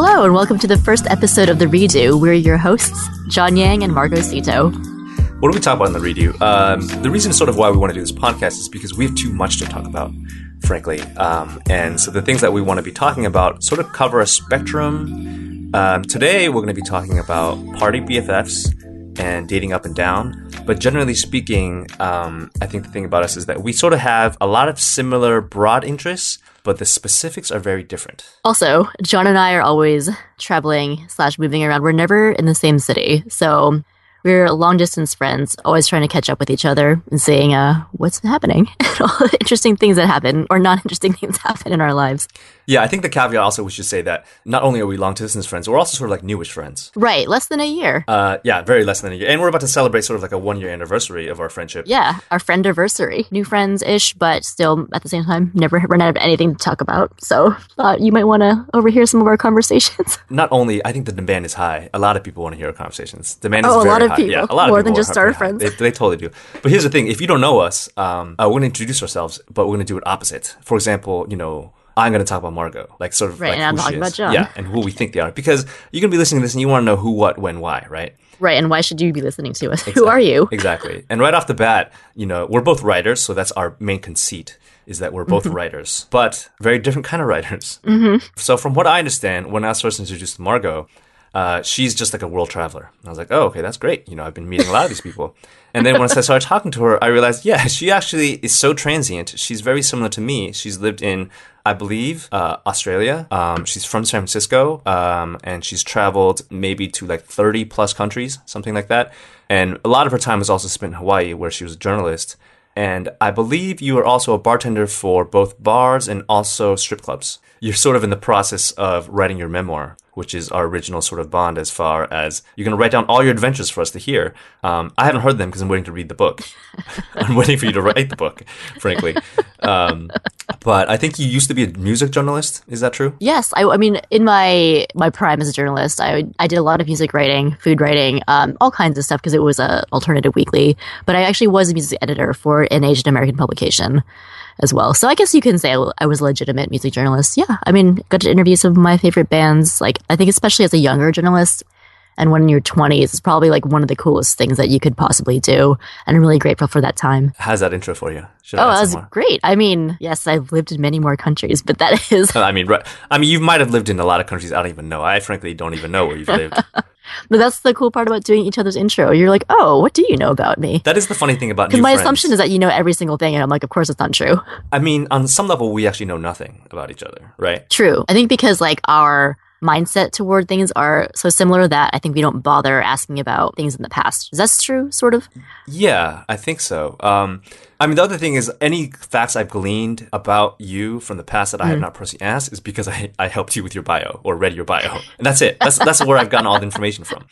Hello, and welcome to the first episode of The Redo. We're your hosts, John Yang and Margot Sito. What do we talk about in the redo? Um, the reason, sort of, why we want to do this podcast is because we have too much to talk about, frankly. Um, and so the things that we want to be talking about sort of cover a spectrum. Um, today, we're going to be talking about party BFFs and dating up and down. But generally speaking, um, I think the thing about us is that we sort of have a lot of similar broad interests, but the specifics are very different. Also, John and I are always traveling slash moving around. We're never in the same city. So we're long distance friends, always trying to catch up with each other and seeing uh, what's happening and all the interesting things that happen or non interesting things happen in our lives. Yeah, I think the caveat also we should say that not only are we long distance friends, we're also sort of like newish friends. Right, less than a year. Uh, yeah, very less than a year, and we're about to celebrate sort of like a one year anniversary of our friendship. Yeah, our friend anniversary. New friends ish, but still at the same time never run out of anything to talk about. So thought you might want to overhear some of our conversations. Not only, I think the demand is high. A lot of people want to hear our conversations. Demand is Oh, a lot of high. people. Yeah, a lot More of than just our friends. They, they totally do. But here's the thing: if you don't know us, um, uh, we're going to introduce ourselves, but we're going to do it opposite. For example, you know. I'm going to talk about Margot, like sort of Right, like and I'm talking about. John. yeah, and who we think they are, because you're going to be listening to this and you want to know who, what, when, why, right? right, and why should you be listening to us? Who are you? Exactly. And right off the bat, you know, we're both writers, so that's our main conceit is that we're both Mm-hmm. writers, but very different kind of writers. Mm-hmm. So from what I understand, when I was first introduced to Margot, uh, she's just like a world traveler. I was like, oh, okay, that's great. You know, I've been meeting a lot of these people. And then once I started talking to her, I realized, yeah, she actually is so transient. She's very similar to me. She's lived in, I believe, uh, Australia. Um, she's from San Francisco, um, and she's traveled maybe to like 30 plus countries, something like that. And a lot of her time was also spent in Hawaii, where she was a journalist. And I believe you are also a bartender for both bars and also strip clubs. You're sort of in the process of writing your memoir, which is our original sort of bond as far as you're going to write down all your adventures for us to hear. Um, I haven't heard them because I'm waiting to read the book. I'm waiting for you to write the book, frankly. Um, but I think you used to be a music journalist. Is that true? Yes, I, I mean, in my my prime as a journalist, I I did a lot of music writing, food writing, um, all kinds of stuff because it was a alternative weekly. But I actually was a music editor for an Asian American publication as well. So I guess you can say I was a legitimate music journalist. Yeah, I mean, got to interview some of my favorite bands. Like I think, especially as a younger journalist. And when in your 20s, it's probably like one of the coolest things that you could possibly do. And I'm really grateful for that time. How's that intro for you? Should Oh, that was more? great. I mean, yes, I've lived in many more countries, but that is I mean, right, I mean, you might have lived in a lot of countries I don't even know. I frankly don't even know where you've lived. But that's the cool part about doing each other's intro. You're like, oh, what do you know about me? That is the funny thing about Because my friends. assumption is that you know every single thing, and I'm like, of course it's not true. I mean, on some level, we actually know nothing about each other, right? True. I think because like our mindset toward things are so similar that I think we don't bother asking about things in the past. Is that true? Sort of. Yeah, I think so. Um, I mean, the other thing is, any facts I've gleaned about you from the past that I Mm. have not personally asked is because I, I helped you with your bio or read your bio, and that's it. That's that's where I've gotten all the information from.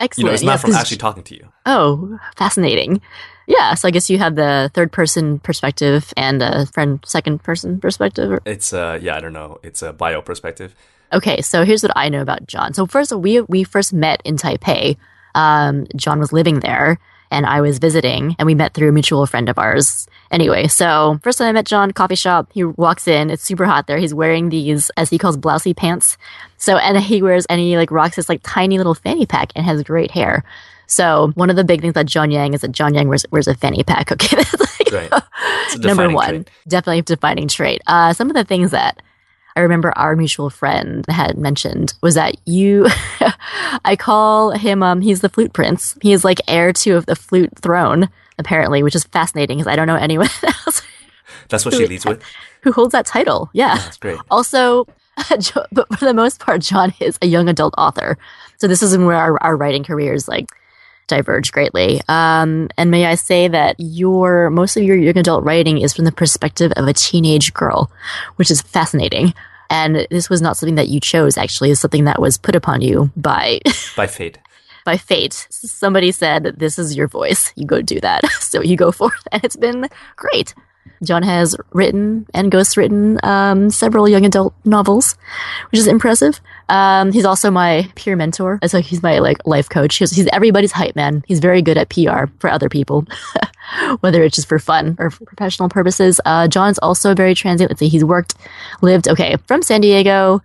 Excellent. You know, it's not Yes, from actually talking to you. Oh, fascinating. Yeah. So I guess you have the third person perspective and a friend second person perspective. It's uh, yeah, I don't know. It's a bio perspective. Okay, so here's what I know about John. So first, we we first met in Taipei. Um, John was living there, and I was visiting, and we met through a mutual friend of ours. Anyway, so first time I met John, coffee shop. He walks in. It's super hot there. He's wearing these, as he calls, blousey pants. So and he wears and he like rocks this like tiny little fanny pack and has great hair. So one of the big things about John Yang is that John Yang wears, wears a fanny pack. Okay, that's like Right. Number one, trait. definitely a defining trait. Uh, some of the things that I remember our mutual friend had mentioned was that you, I call him, um, he's the flute prince. He is like heir to of the flute throne, apparently, which is fascinating because I don't know anyone else That's what she leads with. who holds that title. Yeah. That's great. Also, but for the most part, John is a young adult author. So this is where our, our writing careers like diverge greatly. Um, and may I say that your most of your young adult writing is from the perspective of a teenage girl, which is fascinating. And this was not something that you chose. Actually, it's something that was put upon you by By fate. by fate. Somebody said, "This is your voice. You go do that." So you go forth, and it's been great. John has written and ghostwritten um, several young adult novels, which is impressive. Um, he's also my peer mentor. So he's my like life coach. He's, he's everybody's hype man. He's very good at PR for other people, whether it's just for fun or for professional purposes. Uh, John's also very transient. Let's see, he's worked, lived, okay, from San Diego,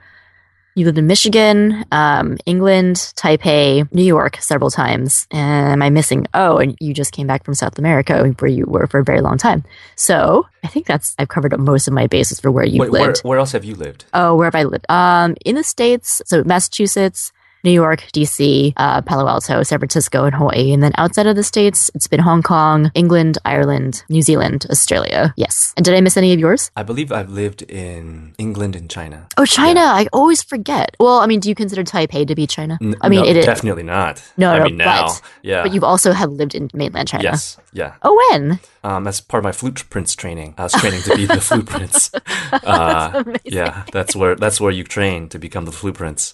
You lived in Michigan, um, England, Taipei, New York several times. And am I missing? Oh, and you just came back from South America where you were for a very long time. So I think that's, I've covered up most of my bases for where you've Wait, where, lived. where else have you lived? Oh, where have I lived? Um, in the States, so Massachusetts, New York, DC, uh, Palo Alto, San Francisco, and Hawaii. And then outside of the States, it's been Hong Kong, England, Ireland, New Zealand, Australia. Yes. And did I miss any of yours? I believe I've lived in England and China. Oh, China. I always forget. Well, I mean, do you consider Taipei to be China? N- I mean, no, it is. definitely not. No, I no, mean now, but- yeah. But you've also have lived in mainland China. yes, yeah. Oh, when? Um, as part of my flute prince training, I was training to be the flute prince. Uh, yeah, that's where that's where you train to become the flute prince.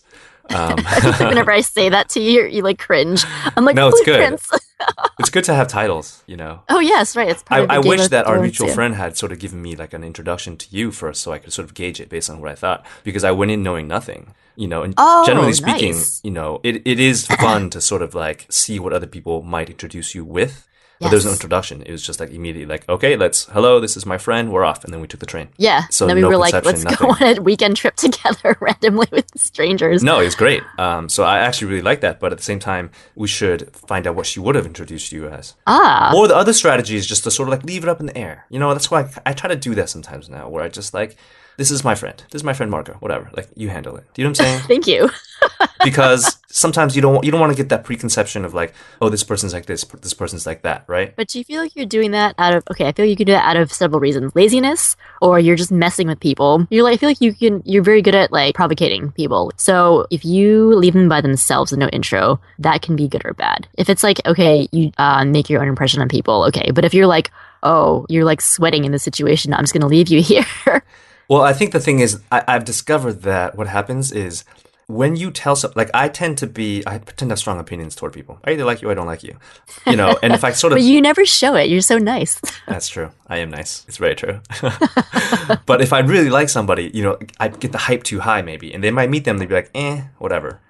Um, Whenever I say that to you, you like cringe. I'm like, No, it's good. Prince." it's good to have titles, you know. oh, yes, right. It's part I, I wish that our mutual yeah. friend had sort of given me like an introduction to you first, so I could sort of gauge it based on what I thought. Because I went in knowing nothing, you know. And Oh, generally speaking, nice. you know, it, it is fun to sort of like see what other people might introduce you with. But there's no introduction. It was just like immediately like, okay, let's hello, this is my friend, we're off, and then we took the train. Yeah. So then we no were like, let's go on a weekend trip together randomly with strangers. No, it was great. Um, so I actually really like that. But at the same time, we should find out what she would have introduced you as. Ah. Or the other strategy is just to sort of like leave it up in the air. You know, that's why I, I try to do that sometimes now, where I just like, this is my friend. This is my friend Margot. Whatever. Like you handle it. Do you know what I'm saying? Thank you. because sometimes you don't you don't want to get that preconception of like, oh, this person's like this, this person's like that, right? But do you feel like you're doing that out of okay? I feel like you can do that out of several reasons: laziness, or you're just messing with people. You're like, I feel like you can. You're very good at like provocating people. So if you leave them by themselves with no intro, that can be good or bad. If it's like okay, you uh, make your own impression on people, okay. But if you're like, oh, you're like sweating in the situation, I'm just gonna leave you here. Well, I think the thing is, I, I've discovered that what happens is when you tell some, like I tend to be, I pretend to have strong opinions toward people. I either like you or I don't like you, you know. And if I sort of but you never show it. You're so nice. That's true. I am nice. It's very true. but if I really like somebody, you know, I get the hype too high maybe, and they might meet them, they'd be like, eh, whatever.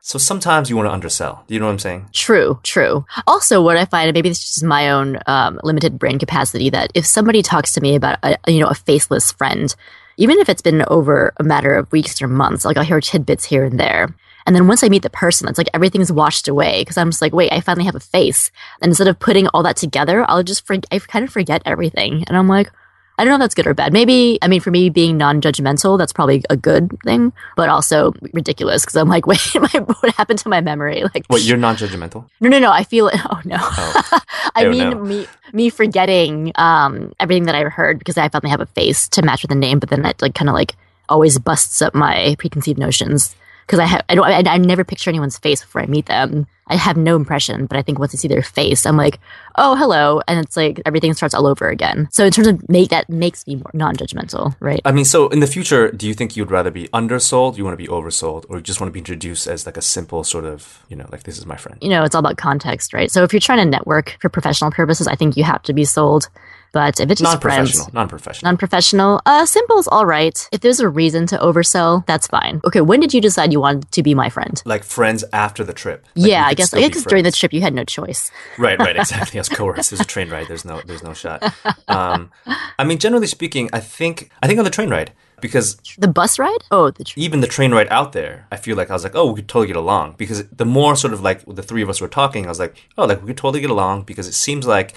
So sometimes you want to undersell. Do you know what I'm saying? True, true. Also, what I find, and maybe this is just my own um, limited brain capacity, that if somebody talks to me about a, you know a faceless friend, even if it's been over a matter of weeks or months, like I'll hear tidbits here and there. And then once I meet the person, it's like everything's washed away because I'm just like, wait, I finally have a face. And instead of putting all that together, I'll just I kind of forget everything. And I'm like, I don't know if that's good or bad. Maybe, I mean, for me being non judgmental, that's probably a good thing, but also ridiculous because I'm like, wait, my, what happened to my memory? Like, What, you're non judgmental? no, no, no. I feel it. Oh no. I Oh, mean no. me me forgetting um everything that I heard because I finally have a face to match with the name, but then that like kind of like always busts up my preconceived notions because I have I don't I, I never picture anyone's face before I meet them. I have no impression, but I think once I see their face, I'm like, oh hello, and it's like everything starts all over again. So in terms of make that makes me more non-judgmental, right? I mean, so in the future, do you think you'd rather be undersold, you want to be oversold, or you just want to be introduced as like a simple sort of, you know, like this is my friend? you know, it's all about context, right? So if you're trying to network for professional purposes, I think you have to be sold. But if it's just friends, Non-professional, non-professional. non-professional, uh, simple's all right. If there's a reason to oversell, that's fine. Okay, when did you decide you wanted to be my friend? like friends after the trip. Like, yeah, I guess guess during the trip you had no choice. Right, right, exactly. I was coerced. There's a train ride. There's no, there's no shot. Um, I mean, generally speaking, I think, I think on the train ride because The bus ride? Oh, the even the train ride out there, I feel like I was like, oh, we could totally get along because the more sort of like the three of us were talking, I was like, oh, like we could totally get along because it seems like.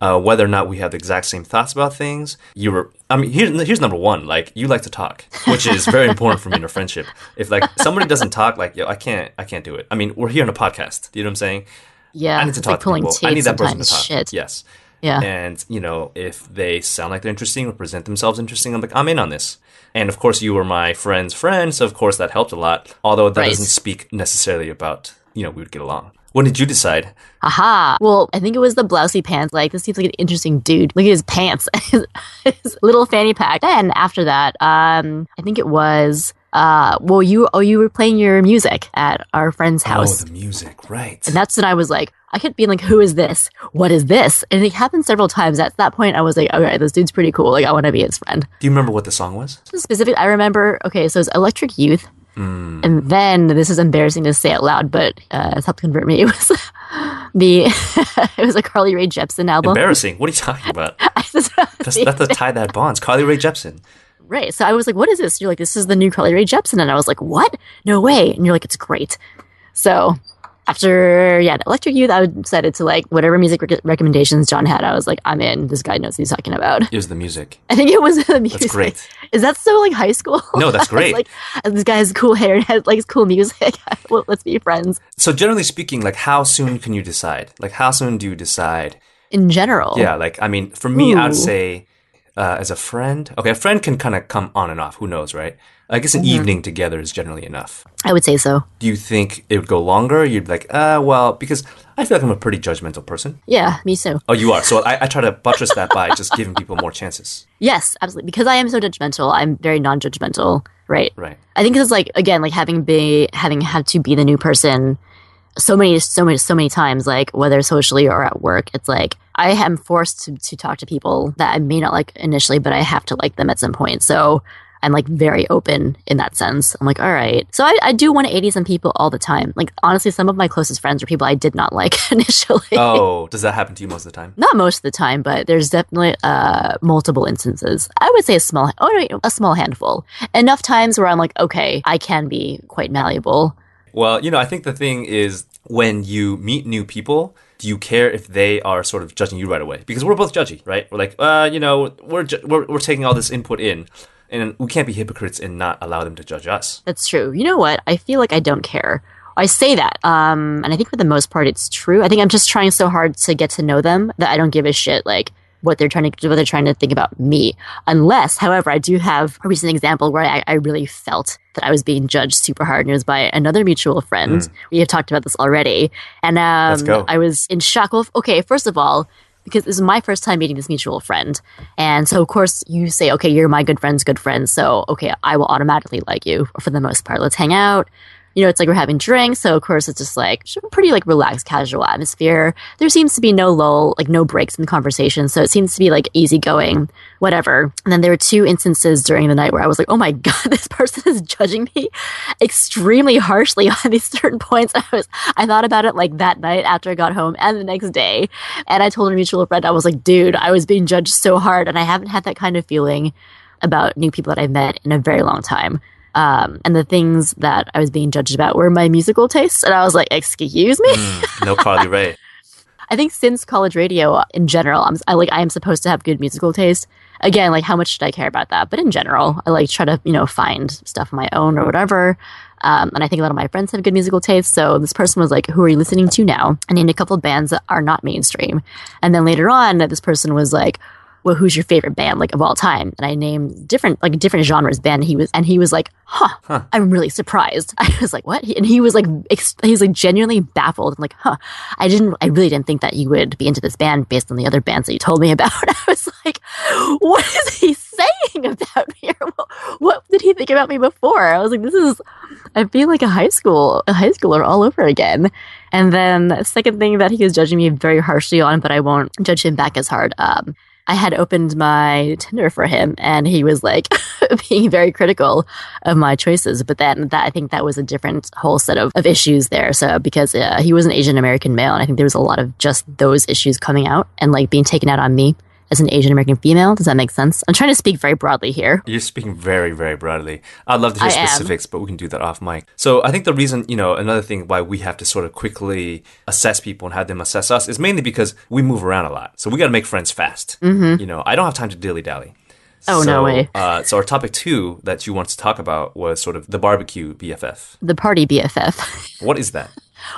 Uh, whether or not we have the exact same thoughts about things, you were. I mean, here's here's number one. Like, you like to talk, which is very important for me in a friendship. If like somebody doesn't talk, like, yo, I can't, I can't do it. I mean, we're here on a podcast. Do you know what I'm saying? yeah, I need to talk like to people. teeth I need that person to talk. Shit. Yes. Yeah. And, you know, if they sound like they're interesting or present themselves interesting, I'm like, I'm in on this. And of course, you were my friend's friend, so of course that helped a lot. Although that Right. doesn't speak necessarily about, you know, we would get along. When did you decide? Aha. Well, I think it was the blousy pants. Like, this seems like an interesting dude. Look at his pants, his, his little fanny pack. Then after that, um, I think it was, uh, well, you, oh, you were playing your music at our friend's house. Oh, the music, right. And that's when I was like, I kept being like, who is this? What is this? And it happened several times. At that point, I was like, okay, this dude's pretty cool. Like, I want to be his friend. Do you remember what the song was? Specific, I remember, okay, so it's Electric Youth. Hmm. And then, this is embarrassing to say out loud, but uh, it's helped convert me. It was the, it was a Carly Rae Jepsen album. Embarrassing. What are you talking about? That's, that's the tie that bonds. Carly Rae Jepsen. Right. So I was like, what is this? You're like, this is the new Carly Rae Jepsen. And I was like, what? No way. And you're like, it's great. So after, yeah, the Electric Youth, I decided it to like whatever music rec- recommendations John had. I was like, I'm in. This guy knows what he's talking about. It was the music. I think it was the music. That's great. Is that so like high school? No, that's great. like, this guy has cool hair and has like cool music. let's be friends. So generally speaking, like how soon can you decide? Like how soon do you decide? In general. Yeah, like I mean, for me, I'd say uh, as a friend. Okay, a friend can kind of come on and off. Who knows, right? I guess Mm-hmm. an evening together is generally enough. I would say so. Do you think it would go longer? You'd be like, uh, well, because I feel like I'm a pretty judgmental person. Yeah, me too. Oh, you are. So I, I try to buttress that by just giving people more chances. Yes, absolutely. Because I am so judgmental, I'm very non-judgmental. Right. Right. I think it's like again, like having be having had to be the new person so many, so many, so many times. Like whether socially or at work, it's like I am forced to to talk to people that I may not like initially, but I have to like them at some point. So I'm like very open in that sense. I'm like, all right. So I, I do want to 80 some people all the time. Like honestly, some of my closest friends are people I did not like initially. Oh, does that happen to you most of the time? Not most of the time, but there's definitely uh, multiple instances. I would say a small, oh, no, a small handful. Enough times where I'm like, okay, I can be quite malleable. Well, you know, I think the thing is when you meet new people, do you care if they are sort of judging you right away? Because we're both judgy, right? We're like, uh, you know, we're ju- we're, we're taking all this input in, and we can't be hypocrites and not allow them to judge us. That's true. You know what? I feel like I don't care. I say that, um, and I think for the most part, it's true. I think I'm just trying so hard to get to know them that I don't give a shit like what they're trying to what they're trying to think about me. Unless, however, I do have a recent example where I, I really felt that I was being judged super hard, and it was by another mutual friend. We have talked about this already, and um, Let's go. I was in shock. Well, okay, first of all. Because this is my first time meeting this mutual friend. And so, of course, you say, okay, you're my good friend's good friend. So, okay, I will automatically like you for the most part. Let's hang out. You know, it's like we're having drinks. So, of course, it's just like pretty like relaxed, casual atmosphere. There seems to be no lull, like no breaks in the conversation. So it seems to be like easygoing, whatever. And then there were two instances during the night where I was like, oh my God, this person is judging me extremely harshly on these certain points. I was, I thought about it like that night after I got home and the next day. And I told a mutual friend, I was like, dude, I was being judged so hard. And I haven't had that kind of feeling about new people that I've met in a very long time. Um, and the things that I was being judged about were my musical tastes. And I was like, excuse me? Mm, no Carly Rae. I think since college radio in general, I'm I like I am supposed to have good musical taste. Again, like how much should I care about that? But in general, I like try to you know find stuff on my own or whatever. Um, and I think a lot of my friends have good musical taste. So this person was like, "Who are you listening to now?" I named a couple of bands that are not mainstream. And then later on, this person was like, well, who's your favorite band like of all time? And I named different like different genres band. He was and he was like, huh, I'm really surprised. I was like, what? And he was like, ex- he's like genuinely baffled. I'm like, huh, I didn't, I really didn't think that you would be into this band based on the other bands that you told me about. I was like, what is he saying about me? What, what did he think about me before? I was like, this is, I feel like a high school, a high schooler all over again. And then the second thing that he was judging me very harshly on, but I won't judge him back as hard. Um, I had opened my Tinder for him and he was like being very critical of my choices. But then that I think that was a different whole set of, of issues there. So because uh, he was an Asian American male and I think there was a lot of just those issues coming out and like being taken out on me as an Asian American female. Does that make sense? I'm trying to speak very broadly here. You're speaking very, very broadly. I'd love to hear I am. specifics, but we can do that off mic. So I think the reason, you know, another thing why we have to sort of quickly assess people and have them assess us is mainly because we move around a lot. So we got to make friends fast. Mm-hmm. You know, I don't have time to dilly dally. Oh, no way. Uh, so our topic two that you wanted to talk about was sort of the barbecue BFF. The party BFF. What is that?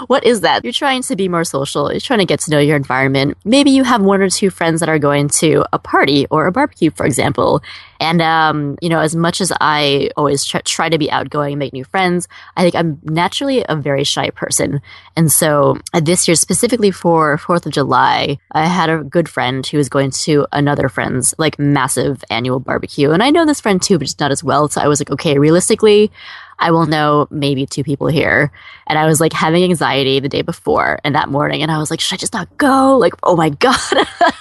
What is that? You're trying to be more social. You're trying to get to know your environment. Maybe you have one or two friends that are going to a party or a barbecue, for example. And, um, you know, as much as I always try, try to be outgoing and make new friends, I think I'm naturally a very shy person. And so uh, this year, specifically for 4th of July, I had a good friend who was going to another friend's like massive annual barbecue. And I know this friend too, but just not as well. So I was like, okay, realistically, I will know maybe two people here. And I was like having anxiety the day before and that morning. And I was like, should I just not go? Like, oh my God,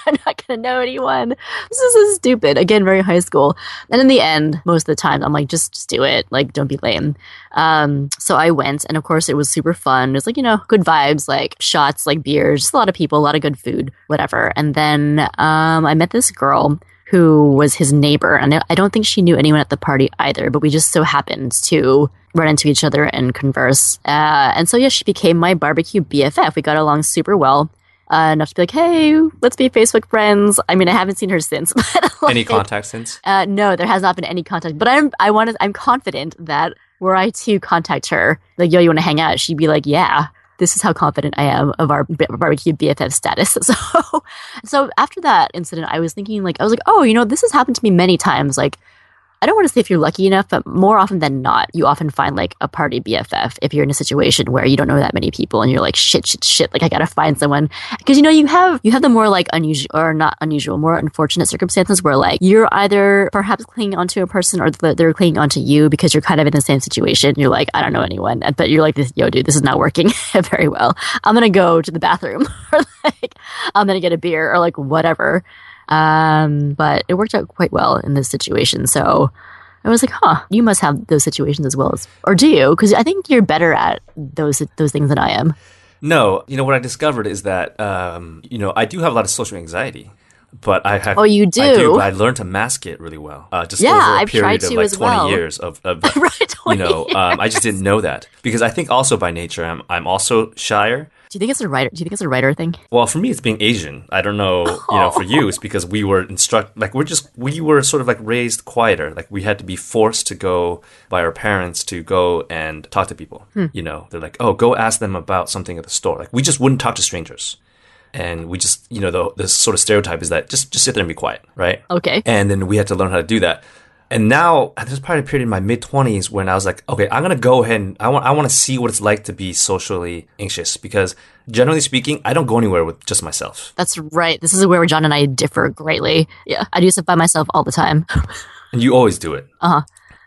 I'm not going to know anyone. This is so stupid. Again, very high school. And in the end, most of the time, I'm like, just, just do it. Like, don't be lame. Um, so I went. And of course, it was super fun. It was like, you know, good vibes, like shots, like beers, just a lot of people, a lot of good food, whatever. And then um, I met this girl who was his neighbor. And I don't think she knew anyone at the party either, but we just so happened to run into each other and converse. Uh, and so, yeah, she became my barbecue BFF. We got along super well. Uh, enough to be like, hey, let's be Facebook friends. I mean, I haven't seen her since. But like, Any contact since? Uh, no, there has not been any contact. But I'm, I wanted, I'm confident that were I to contact her, like, yo, you want to hang out? She'd be like, yeah. This is how confident I am of our barbecue BFF status. So, so after that incident, I was thinking, like, I was like, oh, you know, this has happened to me many times. Like, I don't want to say if you're lucky enough, but more often than not, you often find like a party BFF if you're in a situation where you don't know that many people and you're like shit, shit, shit. Like I gotta find someone because you know you have you have the more like unusual or not unusual, more unfortunate circumstances where like you're either perhaps clinging onto a person or they're clinging onto you because you're kind of in the same situation. You're like I don't know anyone, but you're like yo, dude, this is not working very well. I'm gonna go to the bathroom or like I'm gonna get a beer or like whatever. Um, but it worked out quite well in this situation. So I was like, huh, you must have those situations as well as, or do you? Because I think you're better at those those things than I am. No, you know what I discovered is that um, you know I do have a lot of social anxiety, but I have. Oh, you do. I do, but I learned to mask it really well. Uh, just yeah, over a I've period tried of to like twenty well. years of, of right, 20 you know, um, I just didn't know that because I think also by nature I'm I'm also shyer. Do you think it's a writer? Do you think it's a writer thing? Well, for me, it's being Asian. I don't know, you know, for you, it's because we were instruct like we're just we were sort of like raised quieter. Like we had to be forced to go by our parents to go and talk to people. Hmm. You know, they're like, oh, go ask them about something at the store. Like we just wouldn't talk to strangers, and we just you know the the sort of stereotype is that just just sit there and be quiet, right? Okay. And then we had to learn how to do that. And now there's probably a period in my mid twenties when I was like, okay, I'm gonna go ahead and I want I want to see what it's like to be socially anxious because generally speaking, I don't go anywhere with just myself. That's right. This is where John and I differ greatly. Yeah, I do stuff by myself all the time. And you always do it. Uh huh.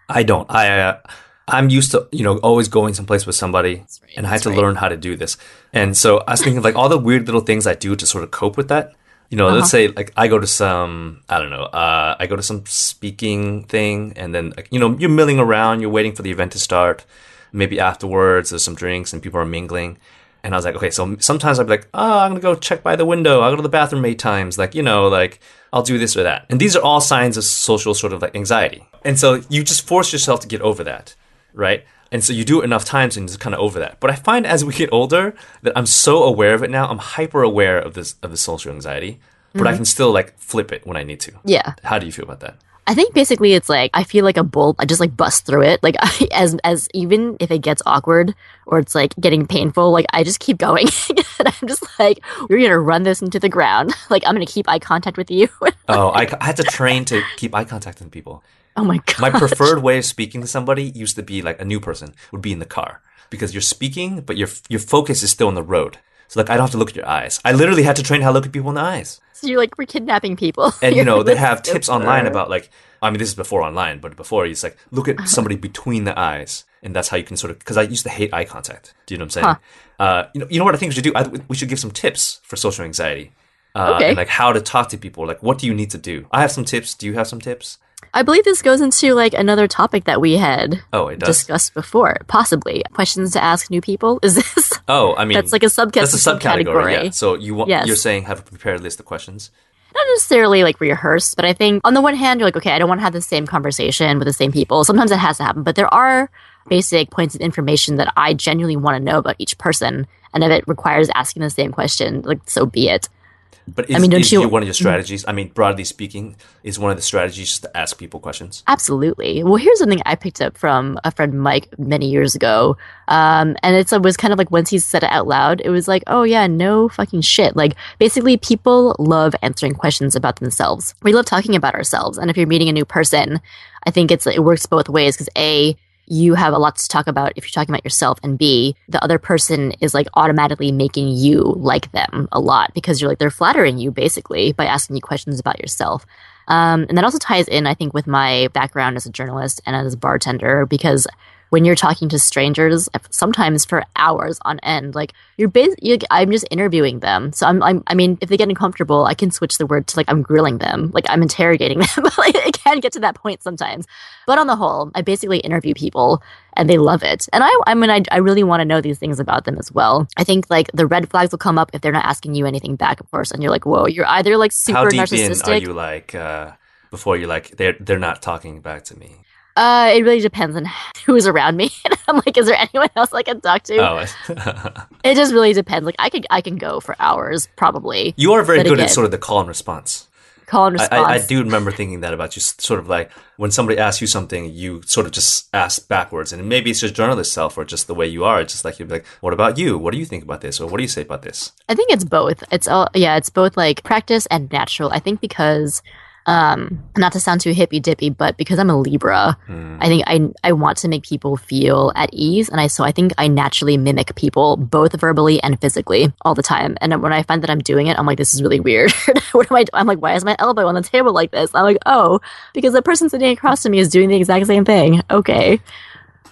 I don't. I uh, I'm used to you know always going someplace with somebody, right, and I had to right. learn how to do this. And so I was thinking like all the weird little things I do to sort of cope with that. You know, Uh-huh. let's say like I go to some I don't know, uh, I go to some speaking thing, and then you know you're milling around, you're waiting for the event to start. Maybe afterwards there's some drinks and people are mingling. And I was like, okay, so sometimes I'd be like, oh, I'm gonna go check by the window. I'll go to the bathroom eight times. Like, you know, like I'll do this or that. And these are all signs of social sort of like anxiety. And so you just force yourself to get over that, right? And so you do it enough times and just kind of over that. But I find as we get older that I'm so aware of it now. I'm hyper aware of this of the social anxiety, but I mm-hmm. can still like flip it when I need to. Yeah. How do you feel about that? I think basically it's like I feel like a bull. I just like bust through it. Like I, as as even if it gets awkward or it's like getting painful, like I just keep going. and I'm just like, we're gonna run this into the ground. Like I'm gonna keep eye contact with you. Oh, I, I had to train to keep eye contact with people. Oh my god. My preferred way of speaking to somebody used to be like a new person would be in the car because you're speaking, but your your focus is still on the road. So like I don't have to look at your eyes. I literally had to train how to look at people in the eyes. So you're like we're kidnapping people. And you know they have tips online about like I mean this is before online, but before it's like look at somebody between the eyes, and that's how you can sort of because I used to hate eye contact. Do you know what I'm saying? Uh, you know, you know what I think we should do? I, we should give some tips for social anxiety. Uh, Okay. And like how to talk to people. Like what do you need to do? I have some tips. Do you have some tips? I believe this goes into like another topic that we had Oh, it does. discussed before, possibly questions to ask new people. Is this? oh, I mean That's like a subcat- That's a subcategory. subcategory. Yeah. So you want Yes. you're saying have a prepared list of questions. not necessarily like rehearsed, but I think on the one hand, you're like, okay, I don't want to have the same conversation with the same people. Sometimes it has to happen, but there are basic points of information that I genuinely want to know about each person. And if it requires asking the same question, like, so be it. But is, mean, don't is you- one of your strategies? I mean, broadly speaking, is one of the strategies just to ask people questions? Absolutely. Well, here's something I picked up from a friend Mike many years ago. Um, and it's, it was kind of like once he said it out loud, it was like, oh yeah, no fucking shit. Like basically people love answering questions about themselves. We love talking about ourselves. And if you're meeting a new person, I think it's, it works both ways because A, you have a lot to talk about if you're talking about yourself and b the other person is like automatically making you like them a lot because you're like they're flattering you basically by asking you questions about yourself. Um, and that also ties in i think with my background as a journalist and as a bartender because when you're talking to strangers sometimes for hours on end like you're basically i'm just interviewing them. So I'm, I'm i mean if they get uncomfortable i can switch the word to like i'm grilling them. Like i'm interrogating them. Like it can get to that point sometimes. But on the whole i basically interview people and they love it. And i i mean i, I really want to know these things about them as well. I think like the red flags will come up if they're not asking you anything back of course and you're like whoa you're either like super How deep narcissistic in are you? Like, uh, before you're like they're they're not talking back to me? Uh, it really depends on who's around me. I'm like, is there anyone else I can talk to? Oh, it just really depends. Like, I could I can go for hours probably. you are very good again- at sort of the call and response. Call and I, response. I, I do remember thinking that about you. Sort of like when somebody asks you something, you sort of just ask backwards, and maybe it's just journalist self or just the way you are. It's just like you'd be like, "What about you? What do you think about this? Or what do you say about this?" I think it's both. It's all yeah, it's both like practice and natural. I think because um not to sound too hippy dippy, but because I'm a Libra, Hmm. I think I I want to make people feel at ease and I so I think I naturally mimic people both verbally and physically all the time. And when I find that I'm doing it, I'm like this is really weird. what am I do- I'm like why is my elbow on the table like this? I'm like, "Oh, because the person sitting across from me is doing the exact same thing." Okay.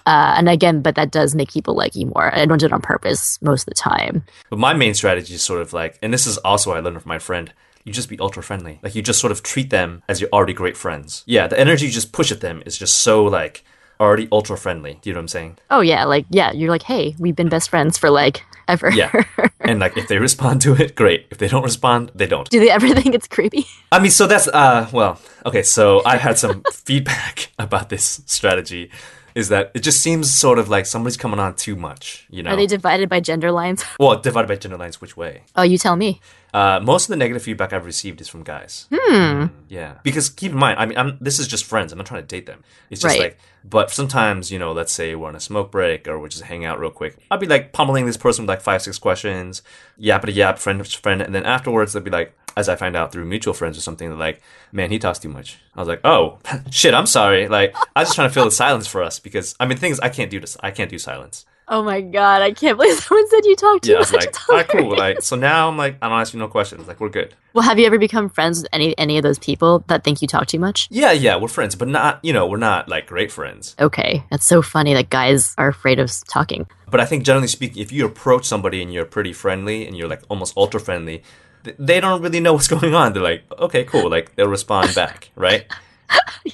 Uh, and again, but that does make people like you more. I don't do it on purpose most of the time. But my main strategy is sort of like, and this is also what I learned from my friend. You just be ultra friendly. Like you just sort of treat them as you're already great friends. Yeah, the energy you just push at them is just so like already ultra friendly. Do you know what I'm saying? Oh yeah, like yeah, you're like, hey, we've been best friends for like ever. Yeah. and like if they respond to it, great. If they don't respond, they don't. Do they ever think it's creepy? I mean, so that's uh well, okay, so I had some feedback about this strategy is that it just seems sort of like somebody's coming on too much, you know. Are they divided by gender lines? well, divided by gender lines which way? Oh, you tell me. Uh, most of the negative feedback I've received is from guys. Hmm. Yeah. Because keep in mind, I mean, I'm, this is just friends. I'm not trying to date them. It's just Right. like, but sometimes, you know, let's say we're on a smoke break or we're just hanging out real quick. I'll be like pummeling this person with like five, six questions, yappity yap, friend to friend. And then afterwards, they'll be like, as I find out through mutual friends or something, they're like, man, he talks too much. I was like, oh, shit, I'm sorry. Like, I was just trying to fill the silence for us because, I mean, things I can't do this. I can't do silence. Oh my god, I can't believe someone said you talk too much. Yeah, I was like, It's cool. Like, so now I'm like, I don't ask you no questions. Like, we're good. well, have you ever become friends with any any of those people that think you talk too much? Yeah, yeah, we're friends, but not, you know, we're not like great friends. Okay, that's so funny that guys are afraid of talking. But I think generally speaking, if you approach somebody and you're pretty friendly and you're like almost ultra friendly, th- they don't really know what's going on. They're like, okay, cool. Like they'll respond back, right?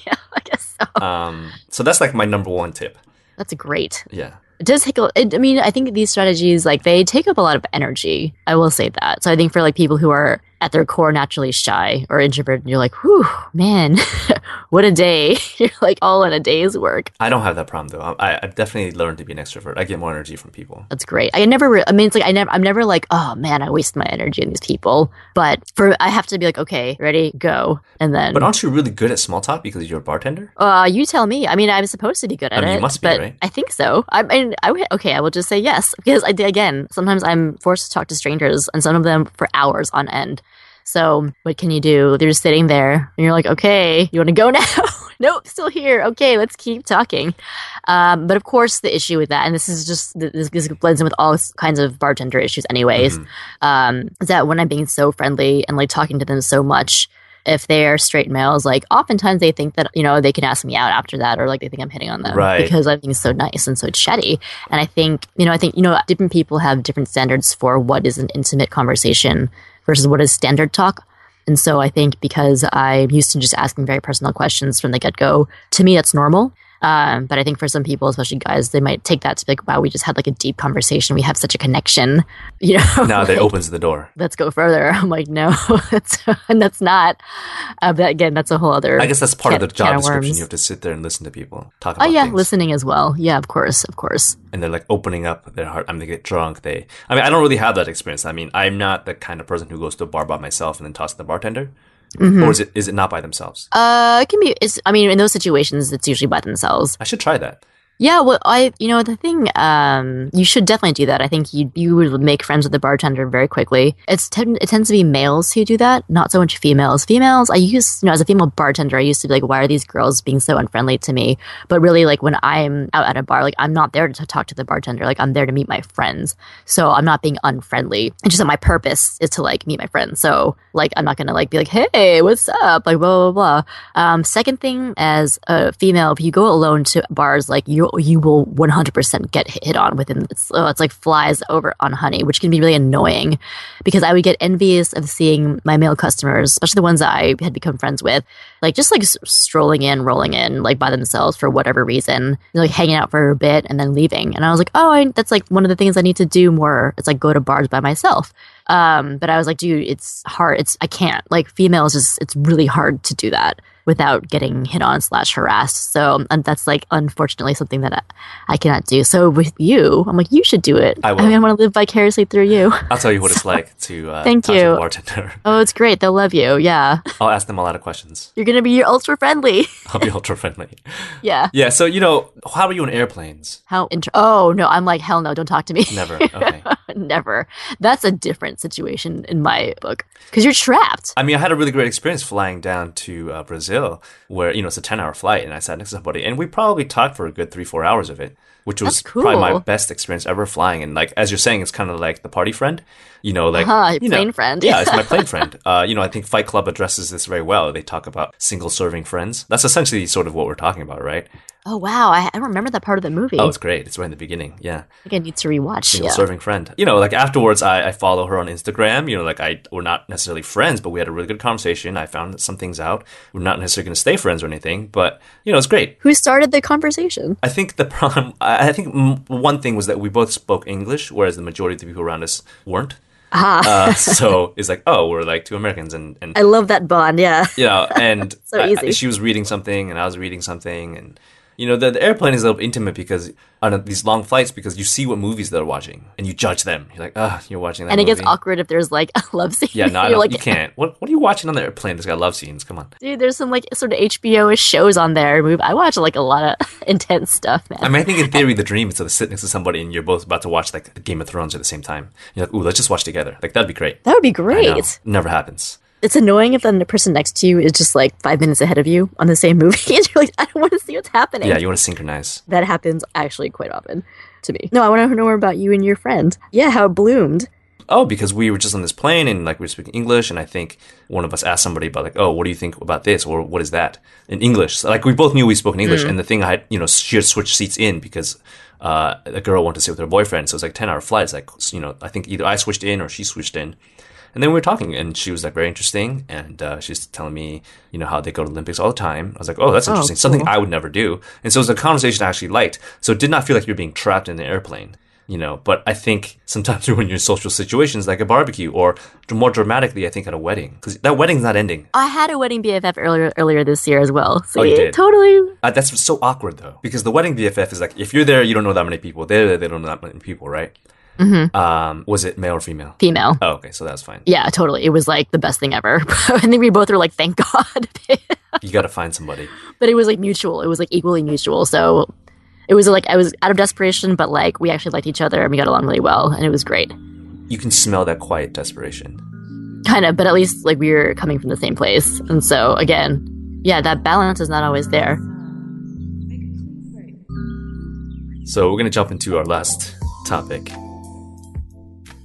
yeah, I guess so. Um, so that's like my number one tip. That's great. Yeah. It does take a. It, I mean, I think these strategies like they take up a lot of energy. I will say that. So I think for like people who are at their core naturally shy or introverted, and you're like, whew, man, what a day. you're like all in a day's work. I don't have that problem though. I, I've definitely learned to be an extrovert. I get more energy from people. That's great. I never. Re- I mean, it's like I never. I'm never like, oh man, I waste my energy on these people. But for I have to be like, okay, ready, go, and then. But aren't you really good at small talk because you're a bartender? uh, you tell me. I mean, I'm supposed to be good at mean, it. you must be, but right? I think so. I mean, I would, okay. I will just say yes because I again, sometimes I'm forced to talk to strangers, and some of them for hours on end. So what can you do? They're just sitting there, and you're like, okay, you want to go now? nope, still here. Okay, let's keep talking. Um, but of course, the issue with that, and this is just this, this blends in with all kinds of bartender issues, anyways, um, is that when I'm being so friendly and like talking to them so much, if they're straight males, like oftentimes they think that you know they can ask me out after that, or like they think I'm hitting on them Right. because I'm being so nice and so chatty. And I think you know, I think you know, different people have different standards for what is an intimate conversation versus what is standard talk. And so I think because I'm used to just asking very personal questions from the get go, to me that's normal. Um, but I think for some people, especially guys, they might take that to be like, wow, we just had like a deep conversation. We have such a connection, you know? Now that opens the door. let's go further. I'm like, no, that's, and that's not. Uh, but again, that's a whole other. I guess that's part of the job of description. You have to sit there and listen to people talk Oh yeah, things. listening as well. Yeah, of course, of course. and they're like opening up their heart. I mean, they get drunk. They, I mean, I don't really have that experience. I mean, I'm not the kind of person who goes to a bar by myself and then talks to the bartender. Mm-hmm. Or is it is it not by themselves? Uh, it can be. It's. I mean, in those situations, it's usually by themselves. I should try that. Yeah, well, I, you know, the thing, um, you should definitely do that. I think you you would make friends with the bartender very quickly. It's it tends to be males who do that, not so much females. Females, I used, you know, as a female bartender, I used to be like, why are these girls being so unfriendly to me? But really, like when I'm out at a bar, like I'm not there to talk to the bartender. Like I'm there to meet my friends. So I'm not being unfriendly. It's just that my purpose is to like meet my friends. So like I'm not gonna like be like, hey, what's up? Like blah blah blah. Um, second thing, as a female, if you go alone to bars, like you you will 100% get hit on within. Oh, it's like flies over on honey, which can be really annoying, because I would get envious of seeing my male customers, especially the ones that I had become friends with, like just like strolling in, rolling in, like by themselves for whatever reason, like hanging out for a bit and then leaving. And I was like, oh, I, that's like one of the things I need to do more. It's like go to bars by myself. Um, but I was like, dude, it's hard. It's I can't. Like females, just it's really hard to do that. Without getting hit on slash harassed. So and that's like unfortunately something that I, I cannot do. So with you, I'm like, you should do it. I will. mean, I want to live vicariously through you. I'll tell you what it's like to uh, Thank you. bartender. Oh, it's great. They'll love you. Yeah. I'll ask them a lot of questions. You're going to be ultra friendly. I'll be ultra friendly. yeah. Yeah. So you know, how are you on airplanes? How inter- Oh, no. I'm like, hell no, don't talk to me. Never. Okay. Never. That's a different situation in my book because you're trapped. I mean, I had a really great experience flying down to uh, Brazil, where you know it's a ten-hour flight, and I sat next to somebody, and we probably talked for a good three, four hours of it, which was cool. probably my best experience ever flying. And like as you're saying, it's kind of like the party friend, you know, like Uh-huh, you know- plane friend. Yeah, it's my plane friend. Uh, you know, I think Fight Club addresses this very well. They talk about single-serving friends. That's essentially sort of what we're talking about, right? Oh, wow. I, I remember that part of the movie. Oh, it's great. It's right in the beginning. Yeah. think I need to rewatch. single Yeah. serving friend. You know, like afterwards, I, I follow her on Instagram. You know, like I we're not necessarily friends, but we had a really good conversation. I found some things out. We're not necessarily going to stay friends or anything, but you know, it's great. Who started the conversation? I think the problem. I I think m- one thing was that we both spoke English, whereas the majority of the people around us weren't. Uh, so it's like, oh, we're like two Americans, and and I love that bond. Yeah. you know, and So I- I- easy. she was reading something, and I was reading something, and you know, the, the airplane is a little intimate because on these long flights, because you see what movies they're watching, and you judge them. You're like, ah, you're watching that, And it gets awkward if there's like a love scene. Yeah, no, like, you can't. What What are you watching on the airplane that's got love scenes? Come on. dude, there's some like sort of HBO ish shows on there. I watch like a lot of intense stuff, man. I mean, I think in theory, the dream is to sit next to somebody and you're both about to watch like Game of Thrones at the same time. You're like, ooh, let's just watch together. Like that'd be great. that would be great. Never happens. It's annoying if then the person next to you is just like five minutes ahead of you on the same movie, and you're like, I don't want to see what's happening. Yeah, you want to synchronize. that happens actually quite often to me. No, I want to know more about you and your friend. Yeah, how it bloomed. Oh, because we were just on this plane and like we were speaking English, and I think one of us asked somebody about like, oh, what do you think about this or what is that in English? So, like we both knew we spoke in English, and the thing I had, you know, she had switched seats in because uh, a girl wanted to sit with her boyfriend, so it was like ten hour flights. Like you know, I think either I switched in or she switched in. And then we were talking, and she was like very interesting, and uh, she's telling me, you know, how they go to Olympics all the time. I was like, oh, that's interesting, something I would never do. And so it was a conversation I actually liked. So it did not feel like you're being trapped in an airplane, you know. But I think sometimes when you're in social situations like a barbecue, or more dramatically, I think at a wedding, because that wedding's not ending. I had a wedding BFF earlier earlier this year as well. So Oh, you did? totally. Uh, that's so awkward though, because the wedding BFF is like if you're there, you don't know that many people. They're there, they don't know that many people, right? Mm-hmm. Um, was it male or female? Female. Oh, okay, so that's fine. Yeah, totally. It was like the best thing ever. I think we both were like, thank God. You got to find somebody. but it was like mutual. It was like equally mutual. So it was like I was out of desperation, but like we actually liked each other and we got along really well, and it was great. You can smell that quiet desperation. Kind of, but at least like we were coming from the same place, and so again, yeah, that balance is not always there. So we're gonna jump into our last topic.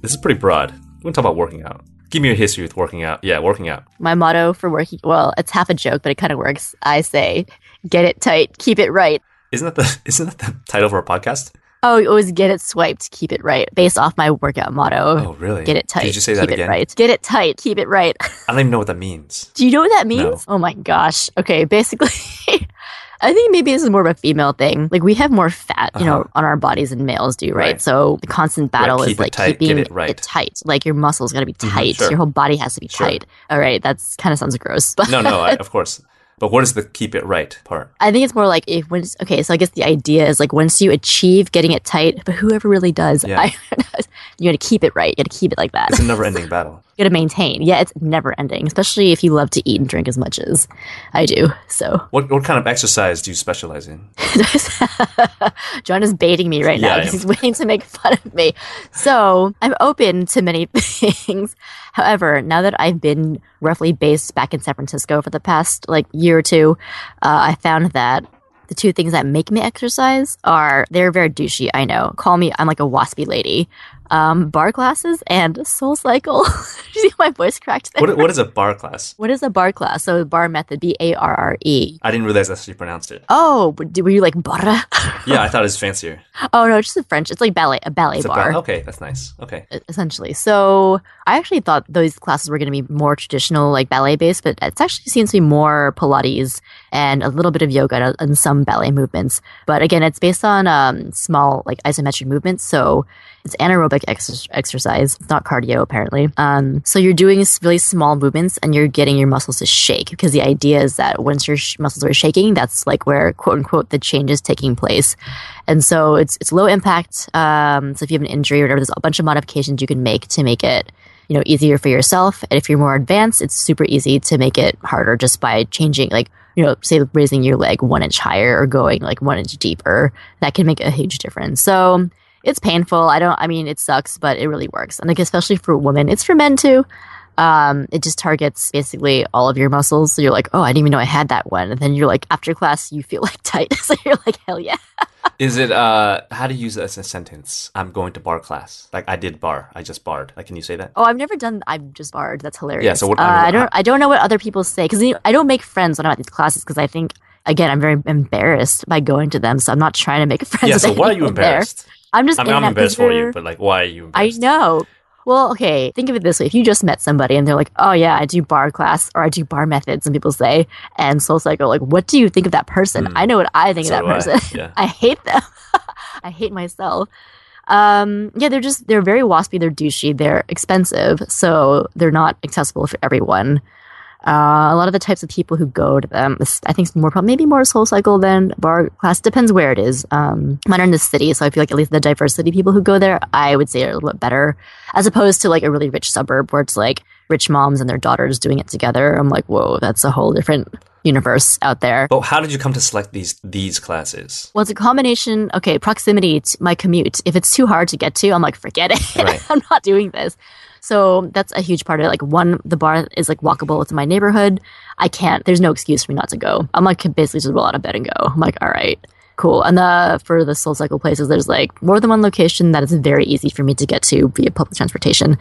This is pretty broad. We're gonna talk about working out. Give me your history with working out. Yeah, working out. My motto for working, well, it's half a joke, but it kind of works. I say, get it tight, keep it right. Isn't that the isn't that the title of our podcast? Oh, you always get it swiped, keep it right, based off my workout motto. Oh, really? Get it tight. Did you say keep that it again? right. Get it tight. Keep it right. I don't even know what that means. Do you know what that means? No. Oh my gosh. Okay, basically, I think maybe this is more of a female thing. Like we have more fat, you know, Uh-huh. on our bodies than males do, right? Right. So the constant battle keep is like tight, keeping it right. tight. Like your muscles got to be tight. sure. Your whole body has to be Sure. tight. All right, that's kind of sounds gross, but No, no, I, of course. But what is the keep it right part? I think it's more like if once okay, so I guess the idea is like once you achieve getting it tight, but whoever really does, Yeah. I, you got to keep it right. You got to keep it like that. It's a never-ending battle. Got to maintain. Yeah, it's never ending, especially if you love to eat and drink as much as I do. So What what kind of exercise do you specialize in? John is baiting me right now because am. he's waiting to make fun of me. So I'm open to many things. However, now that I've been roughly based back in San Francisco for the past like year or two, uh, I found that the two things that make me exercise are they're very douchey. I know. Call me. I'm like a waspy lady. Um, barre classes and Soul Cycle. Did you see my voice cracked there? What what is a barre class? what is a barre class? So barre method, B A R R E. I didn't realize that's how you pronounced it. Oh, were you like barra? Yeah, I thought it was fancier. oh no, it's just a French. It's like ballet, a ballet It's a bar. bar. Okay, that's nice. Okay. essentially. So I actually thought those classes were going to be more traditional, like ballet based, but it actually seems to be more Pilates and a little bit of yoga and- and some ballet movements. But again, it's based on um, small, like isometric movements. So it's anaerobic aerobic ex- exercise. Not cardio, apparently. Um, so you're doing really small movements and you're getting your muscles to shake because the idea is that once your sh- muscles are shaking, that's like where quote unquote the change is taking place. And so it's it's low impact. Um, so if you have an injury or whatever, there's a bunch of modifications you can make to make it you know easier for yourself. And if you're more advanced, it's super easy to make it harder just by changing like you know, say raising your leg one inch higher or going like one inch deeper, that can make a huge difference. So it's painful. I don't, I mean, it sucks, but it really works. And like, especially for women, it's for men too. Um, it just targets basically all of your muscles. So you're like, oh, I didn't even know I had that one. And then you're like, after class, you feel like tight. so you're like, hell yeah. Is it uh how to use it as a sentence? I'm going to barre class. Like I did barre. I just barred. Like can you say that? Oh, I've never done. I'm just barred. That's hilarious. Yeah. So what? Uh, I, I don't. I don't know what other people say because I don't make friends when I'm at these classes because I think again I'm very embarrassed by going to them. So I'm not trying to make a friends. Yeah. So why are you anyone there. embarrassed? I'm just. I mean, I'm embarrassed for you, but like, why are you I know. Well, okay, think of it this way. If you just met somebody and they're like, oh, yeah, I do barre class or I do barre methods, and people say, and Soul Cycle, like, what do you think of that person? Hmm. I know what I think So of that do I. person. Yeah. I hate them. I hate myself. Um, yeah, they're just, they're very waspy, they're douchey, they're expensive, so they're not accessible for everyone. Uh, a lot of the types of people who go to them, I think, it's more maybe more Soul Cycle than barre class. Depends where it is. Um, mine are in the city, so I feel like at least the diversity of people who go there, I would say, are a little bit better, as opposed to like a really rich suburb where it's like rich moms and their daughters doing it together. I'm like, whoa, that's a whole different universe out there. But how did you come to select these these classes? Well, it's a combination. Okay, proximity to my commute. If it's too hard to get to, I'm like, forget it. Right. I'm not doing this. So that's a huge part of it. Like one, the barre is like walkable to my neighborhood. I can't. There's no excuse for me not to go. I'm like basically just roll out of bed and go. I'm like, all right, cool. And the for the Soul Cycle places, there's like more than one location that is very easy for me to get to via public transportation.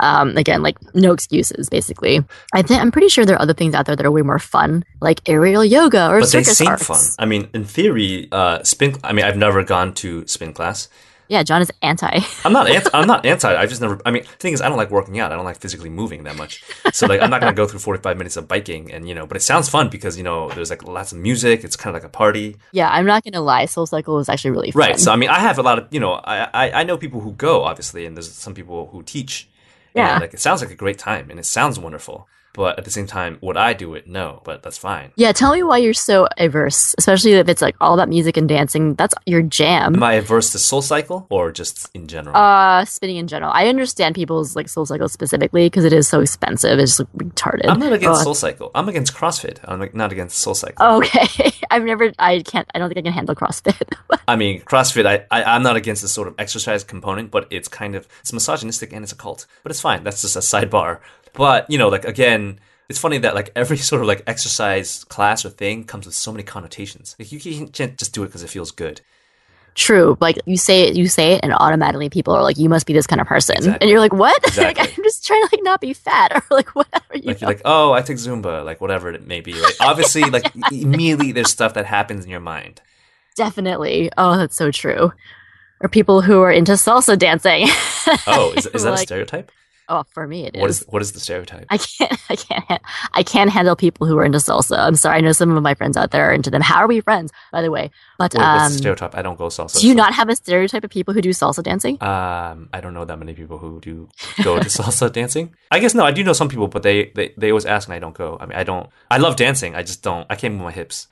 Um, again, like no excuses, basically. I think I'm pretty sure there are other things out there that are way more fun, like aerial yoga or But they circus seem arts. fun. I mean, in theory, uh, spin. I mean, I've never gone to spin class. Yeah, John is anti. I'm not anti. I'm not anti. I just never. I mean, the thing is, I don't like working out. I don't like physically moving that much. So like, I'm not gonna go through 45 minutes of biking, and you know. But it sounds fun because you know, there's like lots of music. It's kind of like a party, yeah, I'm not gonna lie. Soul Cycle is actually really fun. right? So I mean, I have a lot of you know, I I, I know people who go obviously, and there's some people who teach. And, Yeah. like it sounds like a great time, and it sounds wonderful. But at the same time, would I do it? No, but that's fine. yeah, tell me why you're so averse, especially if it's like all about music and dancing. That's your jam. Am I averse to Soul Cycle or just in general? Uh, spinning in general. I understand people's like Soul Cycle specifically because it is so expensive. It's just like, retarded. I'm not against Soul Cycle. I'm against CrossFit. I'm like, not against Soul Cycle. Okay, I've never. I can't. I don't think I can handle CrossFit. I mean, CrossFit. I, I I'm not against the sort of exercise component, but it's kind of it's misogynistic and it's a cult. But it's fine. That's just a sidebar. But you know, like again, it's funny that like every sort of like exercise class or thing comes with so many connotations. Like you can't just do it because it feels good. True. Like you say it, you say it, and automatically people are like, "You must be this kind of person," Exactly. and you're like, "What?" like I'm just trying to like not be fat or like whatever. You Like know? you're like, oh, I take Zumba, like whatever it may be. Right? Obviously, like immediately there's stuff that happens in your mind. Definitely. Oh, that's so true. Or people who are into salsa dancing. Oh, is, is that a stereotype? Oh, for me it is. What is what is the stereotype? I can't. I can't. I can't handle people who are into salsa. I'm sorry. I know some of my friends out there are into them. How are we friends, by the way? But Wait, what's um, the stereotype? I don't go salsa. do you so- not have a stereotype of people who do salsa dancing? Um, I don't know that many people who do go to salsa dancing. I guess no, I do know some people, but they, they they always ask and I don't go. I mean, I don't. I love dancing. I just don't. I can't move my hips.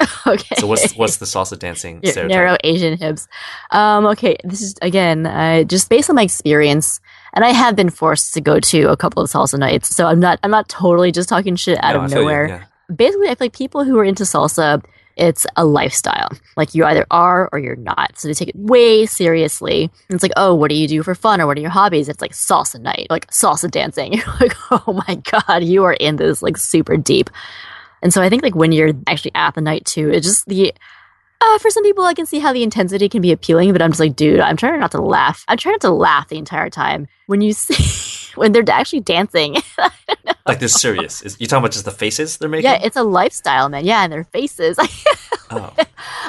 okay. So what's what's the salsa dancing stereotype? narrow Asian hips. Um, okay, this is again uh, just based on my experience, and I have been forced to go to a couple of salsa nights, so I'm not I'm not totally just talking shit out No, of feel you, nowhere. yeah. Basically, I feel like people who are into salsa, it's a lifestyle. Like you either are or you're not. So they take it way seriously. And it's like, oh, what do you do for fun or what are your hobbies? It's like salsa night, like salsa dancing. You're like, oh my god, you are in this like super deep. And so I think like when you're actually at the night too, it's just the uh, for some people I can see how the intensity can be appealing, but I'm just like, dude, I'm trying not to laugh. I'm trying not to laugh the entire time. When you see when they're actually dancing. Like they're serious. Is, you talking about just the faces they're making? yeah, it's a lifestyle, man. Yeah, and their faces. oh,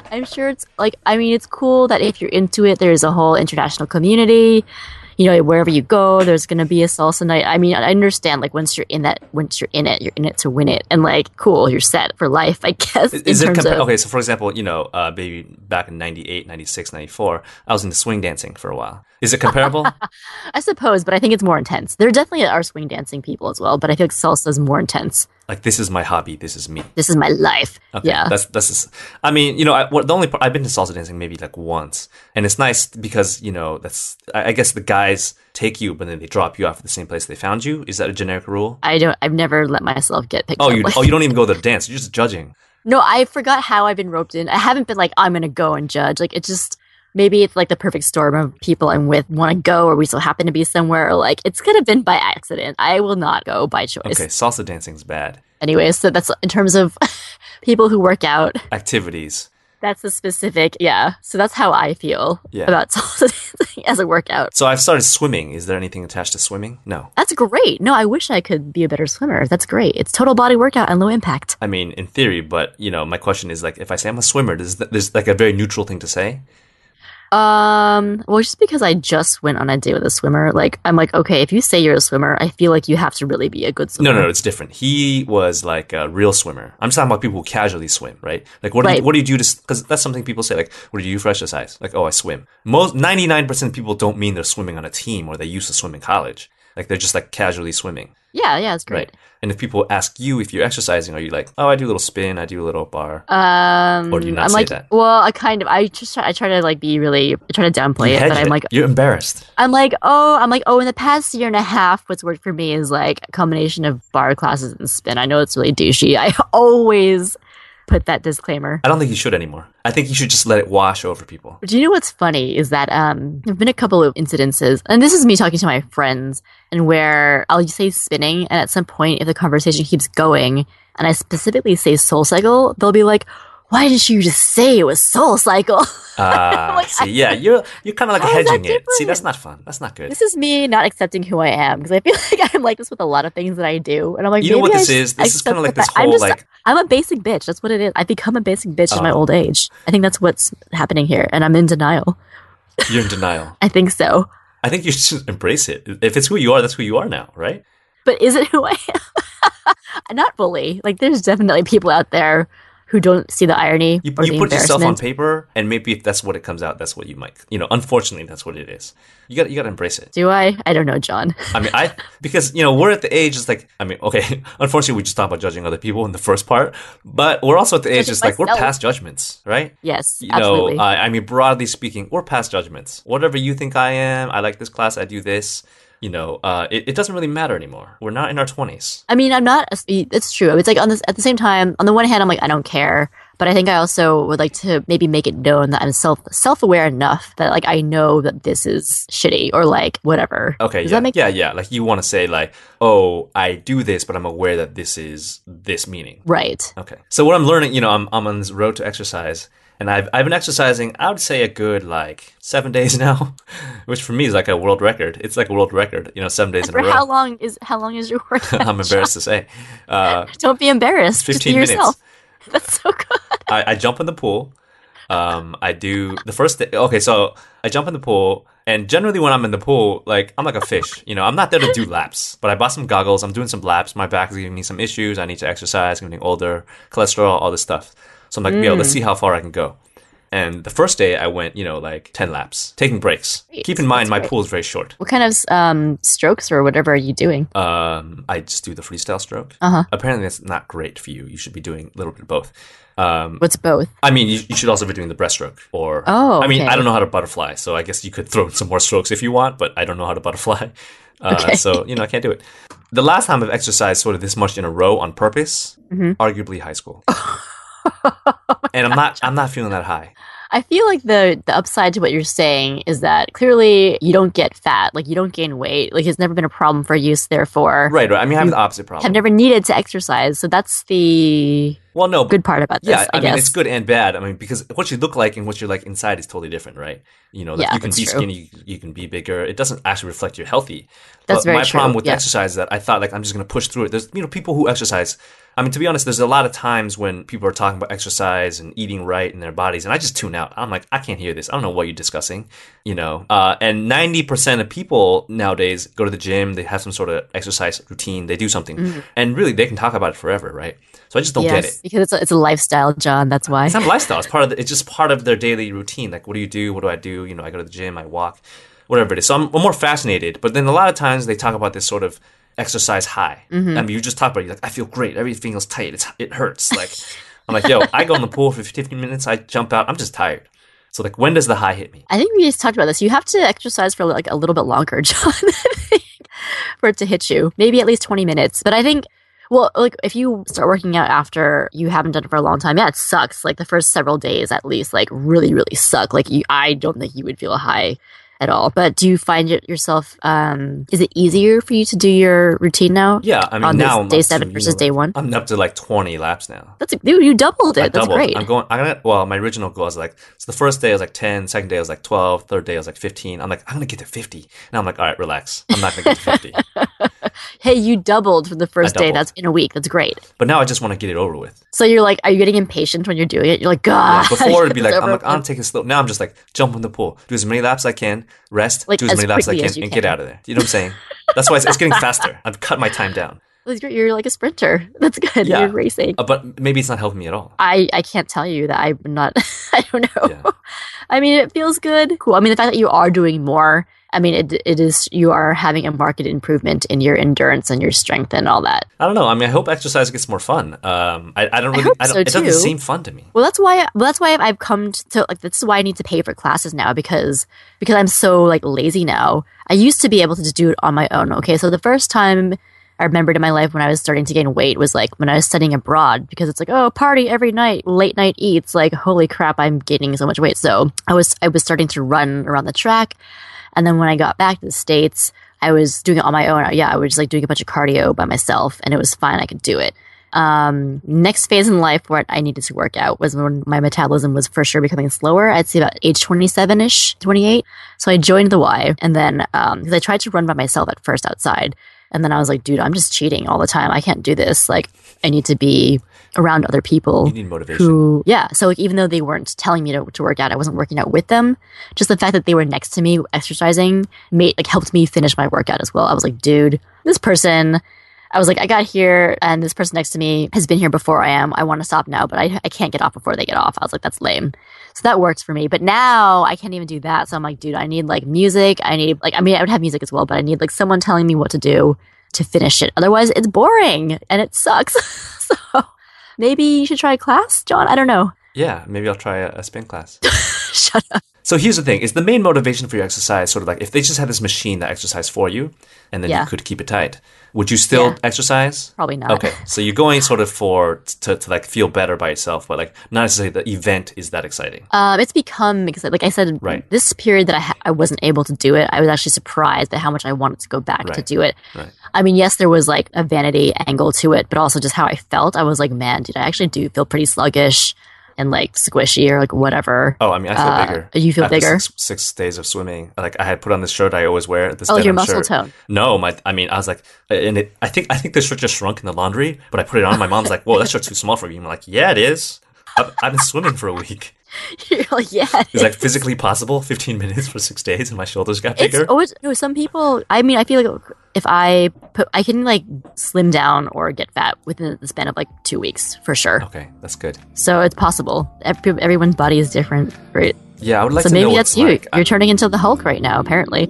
I'm sure it's like I mean it's cool that if you're into it, there's a whole international community. You know, wherever you go, there's gonna be a salsa night. I mean, I understand like once you're in that, once you're in it, you're in it to win it, and like cool, you're set for life, I guess. is, it compa- of, okay? So for example, you know, uh, baby back in 98, 96, 94, I was into swing dancing for a while. Is it comparable? I suppose, but I think it's more intense. There definitely are swing dancing people as well, but I feel like salsa is more intense. Like this is my hobby. This is me. This is my life. Okay, yeah. that's that's. Just, I mean, you know, I, what, the only part, I've been to salsa dancing maybe like once, and it's nice because you know that's. I, I guess the guys take you, but then they drop you off at the same place they found you. Is that a generic rule? I don't. I've never let myself get picked Oh, up. you oh you don't even go to the dance. You're just judging. no, I forgot how I've been roped in. I haven't been like I'm gonna go and judge. Like it just maybe it's like the perfect storm of people I'm with want to go, or we still happen to be somewhere. Or like it's could have been by accident. I will not go by choice. Okay, salsa dancing's bad. Anyway, so that's in terms of people who work out. Activities. That's the specific, yeah. So that's how I feel Yeah. about salsa dancing as a workout. So I've started swimming. Is there anything attached to swimming? No. That's great. No, I wish I could be a better swimmer. That's great. It's total body workout and low impact. I mean, in theory, but you know, my question is like, if I say I'm a swimmer, does th- there's like a very neutral thing to say? Um, well, just because I just went on a date with a swimmer, like I'm like, okay, if you say you're a swimmer, I feel like you have to really be a good swimmer. No, no, no, it's different. He was like a real swimmer. I'm just talking about people who casually swim, right? Like, what do you, what do you do to? Because that's something people say. Like, what do you do for exercise? Like, oh, I swim. Most 99 percent of people don't mean they're swimming on a team or they used to swim in college. Like, they're just like casually swimming, Yeah, yeah, it's great. right? And if people ask you if you're exercising, are you like, oh, I do a little spin, I do a little barre? Um, Or do you not I'm say like, that? well, I kind of, I just try, I try to like be really, I try to downplay You it, but I'm it. like, you're embarrassed. I'm like, oh, I'm like, oh, in the past year and a half, what's worked for me is like a combination of barre classes and spin. I know it's really douchey. I always put that disclaimer. I don't think you should anymore. I think you should just let it wash over people. Do you know what's funny is that um there've been a couple of incidences, and this is me talking to my friends, and where I'll say spinning, and at some point, if the conversation keeps going, and I specifically say Soul Cycle, they'll be like, "Why didn't you just say it was Soul Cycle?" Ah, Like, see, yeah, you're you're kind of like How is that hedging it. See, that's not fun. That's not good. this is me not accepting who I am because I feel like I'm like this with a lot of things that I do, and I'm like, You know what I this is? This is accept kinda like this fact- I'm whole, just- like- I'm a basic bitch. That's what it is. I've become a basic bitch in my Oh. old age. I think that's what's happening here, and I'm in denial. You're in denial. I think so. I think you should embrace it. If it's who you are, that's who you are now, right? But is it who I am? Not fully. Like, there's definitely people out there who don't see the irony You, you the put yourself on paper, and maybe if that's what it comes out, that's what you might. You know, unfortunately, that's what it is. You got you got to embrace it. Do I? I don't know, John. I mean, I because you know we're at the age. It's like I mean, okay. Unfortunately, we just talked about judging other people in the first part, but we're also at the age. It's like we're past judgments, right? Yes, You absolutely. know, uh, I mean, broadly speaking, we're past judgments. Whatever you think I am, I like this class, I do this. You know, uh, it, it doesn't really matter anymore. We're not in our twenties. I mean, I'm not. It's true. It's like on this. At the same time, on the one hand, I'm like, I don't care, but I think I also would like to maybe make it known that I'm self self aware enough that like I know that this is shitty or like whatever. Okay, Does yeah, that make yeah, yeah. Like you want to say like, oh, I do this, but I'm aware that this is this meaning. right? Okay. So what I'm learning, you know, I'm I'm on this road to exercise, and I've I've been exercising. I would say a good like seven days now, which for me is like a world record. It's like a world record, you know, seven days in a row. how long is how long is your work? I'm embarrassed to say. Uh, Don't be embarrassed. 15 minutes. yourself. That's so good. I, I jump in the pool. Um, I do the first day. Okay, so I jump in the pool, and generally when I'm in the pool, like I'm like a fish. You know, I'm not there to do laps, but I bought some goggles. I'm doing some laps. My back is giving me some issues. I need to exercise. I'm getting older, cholesterol, all this stuff. So I'm like, yeah, let's see how far I can go. And the first day I went, you know, like 10 laps, taking breaks. Great. Keep in mind, That's my great. pool is very short. What kind of um, strokes or whatever are you doing? Um, I just do the freestyle stroke. Uh huh. Apparently, that's not great for you. You should be doing a little bit of both. Um, What's both? I mean, you, you should also be doing the breaststroke. Or, Oh, I mean. I don't know how to butterfly, so I guess you could throw in some more strokes if you want, but I don't know how to butterfly. Uh, Okay. So, you know, I can't do it. The last time I've exercised sort of this much in a row on purpose, Mhm. arguably high school. and I'm not, I'm not feeling that high. I feel like the the upside to what you're saying is that clearly you don't get fat, like you don't gain weight, like it's never been a problem for you. So therefore, Right, right. I mean, I have the opposite problem. I've never needed to exercise. So that's the well, no, good part about this. Yeah, I, I, guess. mean it's good and bad. I mean because what you look like and what you're like inside is totally different, right? You know, Yeah, you can be true. skinny, you, can be bigger. It doesn't actually reflect you're healthy. That's but very my true, problem with yeah. exercise is that I thought like I'm just going to push through it. There's you know people who exercise. I mean to be honest, there's a lot of times when people are talking about exercise and eating right in their bodies, and I just tune out. I'm like I can't hear this. I don't know what you're discussing. You know, uh, and 90% of people nowadays go to the gym. They have some sort of exercise routine. They do something, and really they can talk about it forever, right? So I just don't yes, get it. Because it's a, it's a lifestyle, John. That's why. It's not a lifestyle. It's part of the, it's just part of their daily routine. Like, what do you do? What do I do? You know, I go to the gym, I walk, whatever it is. So I'm, I'm more fascinated. But then a lot of times they talk about this sort of exercise high. Mm-hmm. I mean, you just talk about it. You're like, I feel great. Everything feels tight. It's, it hurts. Like, I'm like, yo, I go in the pool for 15 minutes. I jump out. I'm just tired. So like, when does the high hit me? I think we just talked about this. You have to exercise for like a little bit longer, John, for it to hit you. Maybe at least 20 minutes. But I think, well, like if you start working out after you haven't done it for a long time, yeah, it sucks. Like the first several days at least, like really, really suck. Like you, I don't think you would feel high at all. But do you find it yourself? Um, is it easier for you to do your routine now? Yeah, I mean on now I'm day seven to, you versus know, day one. I'm up to like 20 laps now. That's a, dude, you doubled it. I That's doubled. great. I'm going. I'm gonna. Well, my original goal was like. So the first day I was like 10. Second day I was like 12. Third day I was like 15. I'm like, I'm gonna get to 50. And I'm like, all right, relax. I'm not gonna get to 50. hey, you doubled from the first day. That's in a week. That's great. but now I just want to get it over with. So you're like, are you getting impatient when you're doing it? You're like, Yeah, God. before it'd be like, I'm like, I'm taking slow. Now I'm just like, jump in the pool, do as many laps as I can, rest, Like, do as, as many laps as I can, as and get out of there. You know what I'm saying? That's why it's, it's getting faster. I've cut my time down. That's great. You're like a sprinter. That's good. Yeah. You're racing. Uh, but maybe it's not helping me at all. I, I can't tell you that I'm not, I don't know. Yeah. I mean, it feels good. Cool. I mean, the fact that you are doing more, I mean, it, it is, you are having a marked improvement in your endurance and your strength and all that. I don't know. I mean, I hope exercise gets more fun. Um, I, I don't really. hope I don't, so, it doesn't too. seem fun to me. Well, that's why. Well, that's why I've come to like. This is why I need to pay for classes now because because I'm so like lazy now. I used to be able to do it on my own. Okay, so the first time I remembered in my life when I was starting to gain weight was like when I was studying abroad because it's like oh party every night, late night eats. Like holy crap, I'm gaining so much weight. So I was I was starting to run around the track, and then when I got back to the states. I was doing it on my own. Yeah, I was just like doing a bunch of cardio by myself, and it was fine. I could do it um, next phase in life where I needed to work out was when my metabolism was for sure becoming slower. I'd say about age 27 ish, 28. So I joined the Y and then, um, cause I tried to run by myself at first outside. And then I was like, dude, I'm just cheating all the time. I can't do this. Like, I need to be around other people You need motivation. who, yeah. So like, even though they weren't telling me to, to work out, I wasn't working out with them. Just the fact that they were next to me exercising made like helped me finish my workout as well. I was like, dude, this person. I was like, I got here and this person next to me has been here before I am. I want to stop now, but I, I can't get off before they get off. I was like, that's lame. So that works for me. But now I can't even do that. So I'm like, dude, I need like music. I need like, I mean, I would have music as well, but I need like someone telling me what to do to finish it. Otherwise, it's boring and it sucks. so maybe you should try a class, John. I don't know. Yeah, maybe I'll try a, a spin class. Shut up. So here's the thing: is the main motivation for your exercise sort of like if they just had this machine that exercise for you, and then Yeah. you could keep it tight, would you still Yeah. exercise? Probably not. Okay, so you're going sort of for to, to like feel better by yourself, but like not necessarily the event is that exciting. Um, it's become because, like I said, Right. this period that I, ha- I wasn't able to do it, I was actually surprised at how much I wanted to go back to do it. Right. I mean, yes, there was like a vanity angle to it, but also just how I felt. I was like, man, dude, I actually do feel pretty sluggish and like squishy or like whatever. Oh, I mean, I feel Uh, bigger. you feel After bigger? Six, six days of swimming. Like I had put on this shirt I always wear. This Oh, your muscle shirt. tone. No, my. I mean, I was like, and it. I think I think this shirt just shrunk in the laundry, but I put it on. My mom's like, "Whoa, that shirt's too small for you." I'm like, "Yeah, it is. I've, I've been swimming for a week. You're like, yeah. Is that physically possible? 15 minutes for six days, and my shoulders got It's bigger." always no. Some people. I mean, I feel like if I put, I can like slim down or get fat within the span of like two weeks for sure. Okay, that's good. So it's possible. Every, everyone's body is different, right? Yeah, I would like so to know So maybe that's you. like. You're turning into the Hulk right now, apparently.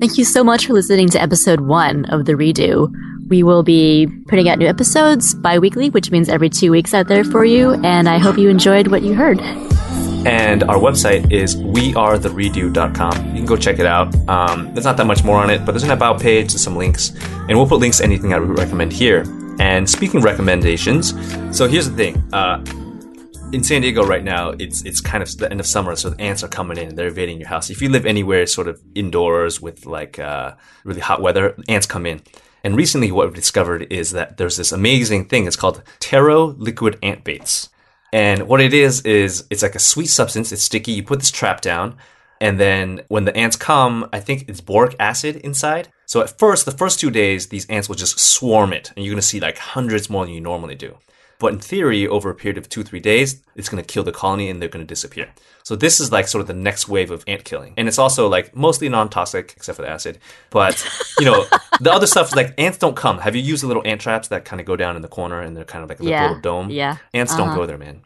Thank you so much for listening to episode one of The Redo. We will be putting out new episodes bi weekly, which means every two weeks out there for you, and I hope you enjoyed what you heard. And our website is wearetheredo.com. You can go check it out. Um, there's not that much more on it, but there's an about page, there's some links, and we'll put links to anything I would recommend here. And speaking recommendations, so here's the thing. Uh, in San Diego right now, it's it's kind of the end of summer, so the ants are coming in they're invading your house. If you live anywhere sort of indoors with like uh, really hot weather, ants come in. And recently, what we've discovered is that there's this amazing thing. It's called Terro liquid ant baits. And what it is is it's like a sweet substance. It's sticky. You put this trap down, and then when the ants come, I think it's boric acid inside. So at first, the first two days, these ants will just swarm it, and you're gonna see like hundreds more than you normally do. But in theory, over a period of two, three days, it's going to kill the colony and they're going to disappear. So this is like sort of the next wave of ant killing. And it's also like mostly non-toxic, except for the acid. But, you know, the other stuff is like ants don't come. Have you used the little ant traps that kind of go down in the corner and they're kind of like a Yeah. little dome? Yeah. Ants Uh-huh. don't go there, man.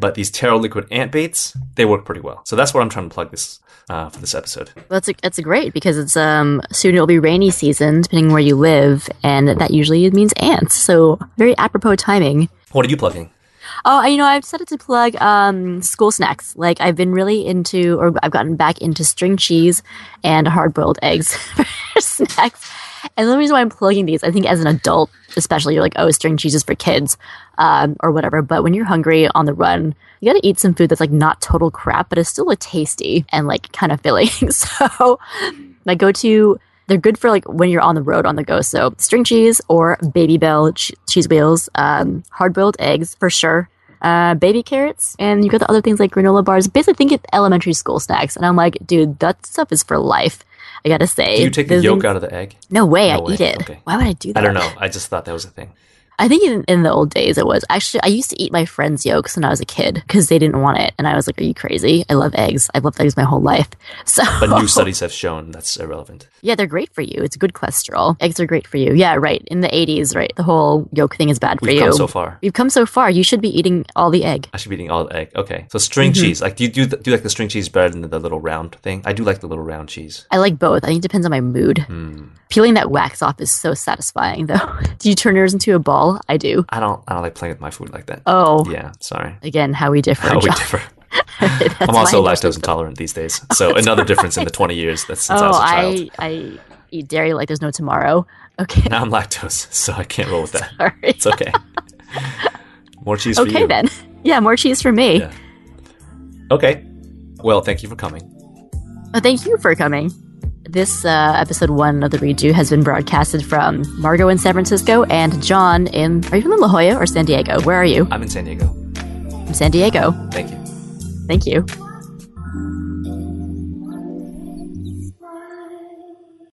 But these Terro liquid ant baits, they work pretty well. So that's what I'm trying to plug this uh, for this episode. Well, That's a, that's a great because it's um soon it'll be rainy season depending where you live, and that usually means ants. So very apropos timing. What are you plugging? Oh, you know, I've started to plug um, school snacks. Like I've been really into, or I've gotten back into string cheese and hard boiled eggs for snacks. And the reason why I'm plugging these, I think as an adult, especially, you're like, oh, string cheese is for kids, um, or whatever. But when you're hungry on the run, you got to eat some food that's like not total crap, but it's still like tasty and like kind of filling. so my go-to they're good for like when you're on the road on the go. So string cheese or Babybel ch- cheese wheels, um, hard boiled eggs for sure. Uh, baby carrots, and you got the other things like granola bars. Basically, think it's elementary school snacks. And I'm like, dude, that stuff is for life. I gotta say. Do you take the yolk things- out of the egg? No way, No I way, eat it. okay. Why would I do that? I don't know. I just thought that was a thing. I think in, in the old days it was actually I used to eat my friends' yolks when I was a kid because they didn't want it, and I was like, "Are you crazy? I love eggs. I've loved eggs my whole life." So, But new studies have shown that's irrelevant. Yeah, they're great for you. It's good cholesterol. Eggs are great for you. Yeah, right. In the '80s, right, the whole yolk thing is bad for you. We've come so far. We've come so far. You should be eating all the egg. I should be eating all the egg. Okay. So string Mm-hmm. cheese. Like, do you do, the, do you like the string cheese better than the, little round thing? I do like the little round cheese. I like both. I think it depends on my mood. Hmm. Peeling that wax off is so satisfying, though. do you turn yours into a ball? I do. I don't. I don't like playing with my food like that. Oh, Yeah. Sorry. again, how we differ. How we differ. I'm also lactose intolerant these days. So another difference in the 20 years that's since I Oh, was a child. I, I eat dairy like there's no tomorrow. Okay, Now I'm lactose, so I can't roll with that. sorry. It's okay. More cheese for Okay you. then. Yeah, more cheese for me. Yeah. Okay. Well, thank you for coming. Well, thank you for coming. This uh, episode one of the redo has been broadcasted from Margot in San Francisco and John in. Are you from La Jolla or San Diego? Where are you? I'm in San Diego. From San Diego. Thank you. Thank you.